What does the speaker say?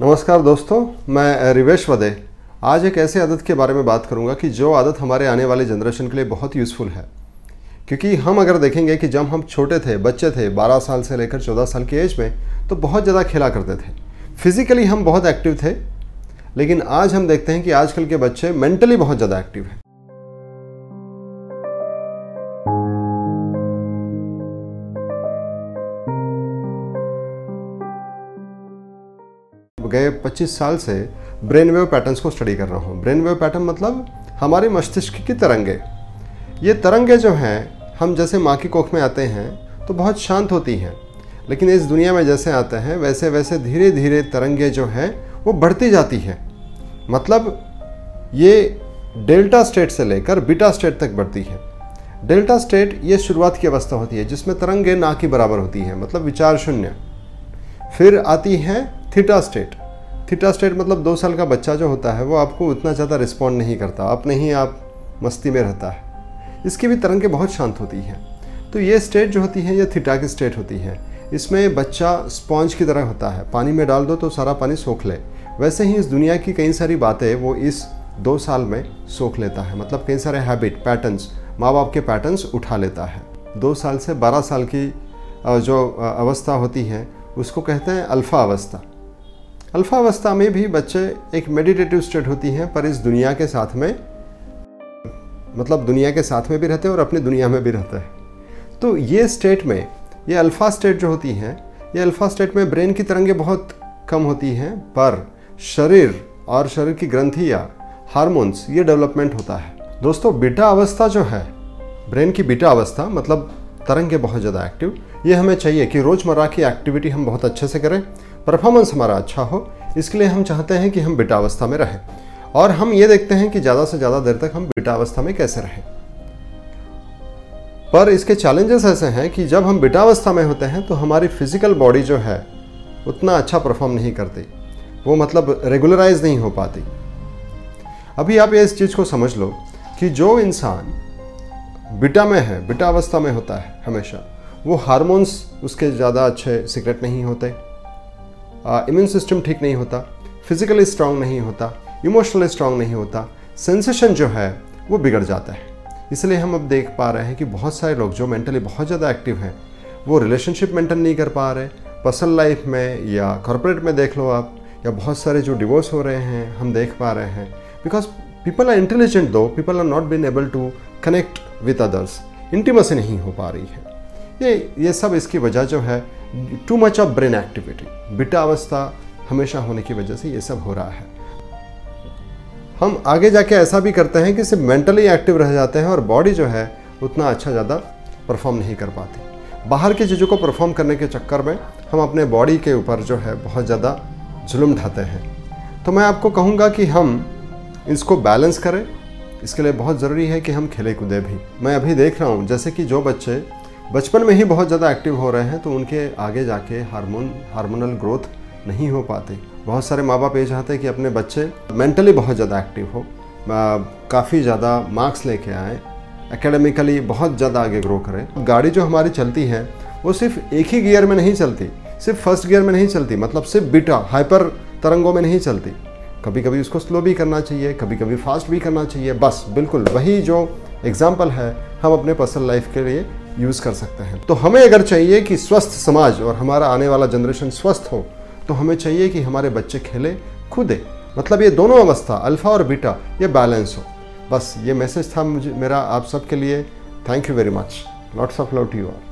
नमस्कार दोस्तों, मैं रिवेश वदे। आज एक ऐसी आदत के बारे में बात करूँगा कि जो आदत हमारे आने वाले जनरेशन के लिए बहुत यूज़फुल है। क्योंकि हम अगर देखेंगे कि जब हम छोटे थे, बच्चे थे 12 साल से लेकर 14 साल की एज में तो बहुत ज़्यादा खेला करते थे। फिज़िकली हम बहुत एक्टिव थे, लेकिन आज हम देखते हैं कि आजकल के बच्चे मेंटली बहुत ज़्यादा एक्टिव हैं। गए 25 साल से ब्रेन वेव पैटर्न्स को स्टडी कर रहा हूँ। ब्रेन वेव पैटर्न मतलब हमारे मस्तिष्क की तरंगे। ये तरंगे जो हैं, हम जैसे माँ की कोख में आते हैं तो बहुत शांत होती हैं। लेकिन इस दुनिया में जैसे आते हैं, वैसे वैसे धीरे धीरे तरंगे जो हैं, वो बढ़ती जाती हैं। मतलब ये डेल्टा स्टेट से लेकर बीटा स्टेट तक बढ़ती है। डेल्टा स्टेट ये शुरुआत की अवस्था होती है, जिसमें तरंगे ना की बराबर होती हैं मतलब विचार शून्य। फिर आती है थीटा स्टेट। थीटा स्टेट मतलब दो साल का बच्चा जो होता है, वो आपको उतना ज़्यादा रिस्पॉन्ड नहीं करता। अपने ही आप मस्ती में रहता है। इसकी भी तरंगें बहुत शांत होती हैं। तो ये स्टेट जो होती है, ये थीटा की स्टेट होती है। इसमें बच्चा स्पॉन्ज की तरह होता है। पानी में डाल दो तो सारा पानी सोख ले। वैसे ही इस दुनिया की कई सारी बातें वो इस दो साल में सोख लेता है। मतलब कई सारे हैबिट पैटर्न्स माँ बाप के पैटर्न्स उठा लेता है। दो साल से बारह साल की जो अवस्था होती है, उसको कहते हैं अल्फ़ा अवस्था। अल्फ़ा अवस्था में भी बच्चे एक मेडिटेटिव स्टेट होती हैं, पर इस दुनिया के साथ में मतलब दुनिया के साथ में भी रहते हैं और अपनी दुनिया में भी रहते हैं। तो ये स्टेट में, ये अल्फ़ा स्टेट जो होती हैं, ये अल्फ़ा स्टेट में ब्रेन की तरंगें बहुत कम होती हैं, पर शरीर और शरीर की ग्रंथियाँ हारमोन्स ये डेवलपमेंट होता है। दोस्तों बीटा अवस्था जो है ब्रेन की बीटा अवस्था मतलब तरंगे बहुत ज़्यादा एक्टिव ये हमें चाहिए कि रोज़मर्रा की एक्टिविटी हम बहुत अच्छे से करें परफॉर्मेंस हमारा अच्छा हो, इसके लिए हम चाहते हैं कि हम बिटावस्था में रहें। और हम ये देखते हैं कि ज़्यादा से ज़्यादा देर तक हम बिटावस्था में कैसे रहें। पर इसके चैलेंजेस ऐसे हैं कि जब हम बिटावस्था में होते हैं तो हमारी फ़िज़िकल बॉडी जो है, उतना अच्छा परफॉर्म नहीं करती। वो मतलब रेगुलराइज नहीं हो पाती। अभी आप ये इस चीज़ को समझ लो कि जो इंसान बिटा में है, बिटा अवस्था में होता है हमेशा, वो हार्मोन्स उसके ज़्यादा अच्छे सीक्रेट नहीं होते। इम्यून सिस्टम ठीक नहीं होता फिजिकली स्ट्रांग नहीं होता इमोशनली स्ट्रांग नहीं होता सेंसेशन जो है, वो बिगड़ जाता है। इसलिए हम अब देख पा रहे हैं कि बहुत सारे लोग जो मेंटली बहुत ज़्यादा एक्टिव हैं, वो रिलेशनशिप मेंटेन नहीं कर पा रहे। पर्सनल लाइफ में या कॉरपोरेट में देख लो आप, या बहुत सारे जो डिवोर्स हो रहे हैं, हम देख पा रहे हैं। Because people are intelligent though people are not been able to connect with others intimacy नहीं हो पा रही है। ये ये सब इसकी वजह जो है too much of brain activity beta अवस्था हमेशा होने की वजह से ये सब हो रहा है हम आगे जाके ऐसा भी करते हैं कि सिर्फ़ मेंटली एक्टिव रह जाते हैं और बॉडी जो है उतना अच्छा ज़्यादा परफॉर्म नहीं कर पाती बाहर की चीज़ों को परफॉर्म करने के चक्कर में हम अपने बॉडी के ऊपर जो है बहुत ज़्यादा जुल्म ढाते हैं तो मैं आपको कहूँगा कि हम इसको बैलेंस करें इसके लिए बहुत ज़रूरी है कि हम खेले कूदे भी मैं अभी देख रहा हूँ जैसे कि जो बच्चे बचपन में ही बहुत ज़्यादा एक्टिव हो रहे हैं तो उनके आगे जाके हार्मोन हार्मोनल ग्रोथ नहीं हो पाते। बहुत सारे माँ बाप ये चाहते हैं कि अपने बच्चे मेंटली बहुत ज़्यादा एक्टिव हो काफ़ी ज़्यादा मार्क्स लेके आए एकेडमिकली बहुत ज़्यादा आगे ग्रो करें। गाड़ी जो हमारी चलती है, वो सिर्फ़ एक ही गियर में नहीं चलती, सिर्फ़ फ़र्स्ट गियर में नहीं चलती मतलब सिर्फ़ बीटा हाइपर तरंगों में नहीं चलती। कभी कभी उसको स्लो भी करना चाहिए कभी कभी फास्ट भी करना चाहिए, बस, बिल्कुल, वही जो एग्ज़ाम्पल है, हम अपने पर्सनल लाइफ के लिए यूज़ कर सकते हैं। तो हमें अगर चाहिए कि स्वस्थ समाज और हमारा आने वाला जनरेशन स्वस्थ हो तो हमें चाहिए कि हमारे बच्चे खेले खुदे मतलब ये दोनों अवस्था अल्फ़ा और बीटा ये बैलेंस हो। बस ये मैसेज था मुझे, मेरा आप सबके लिए। Thank you very much lots of love to you are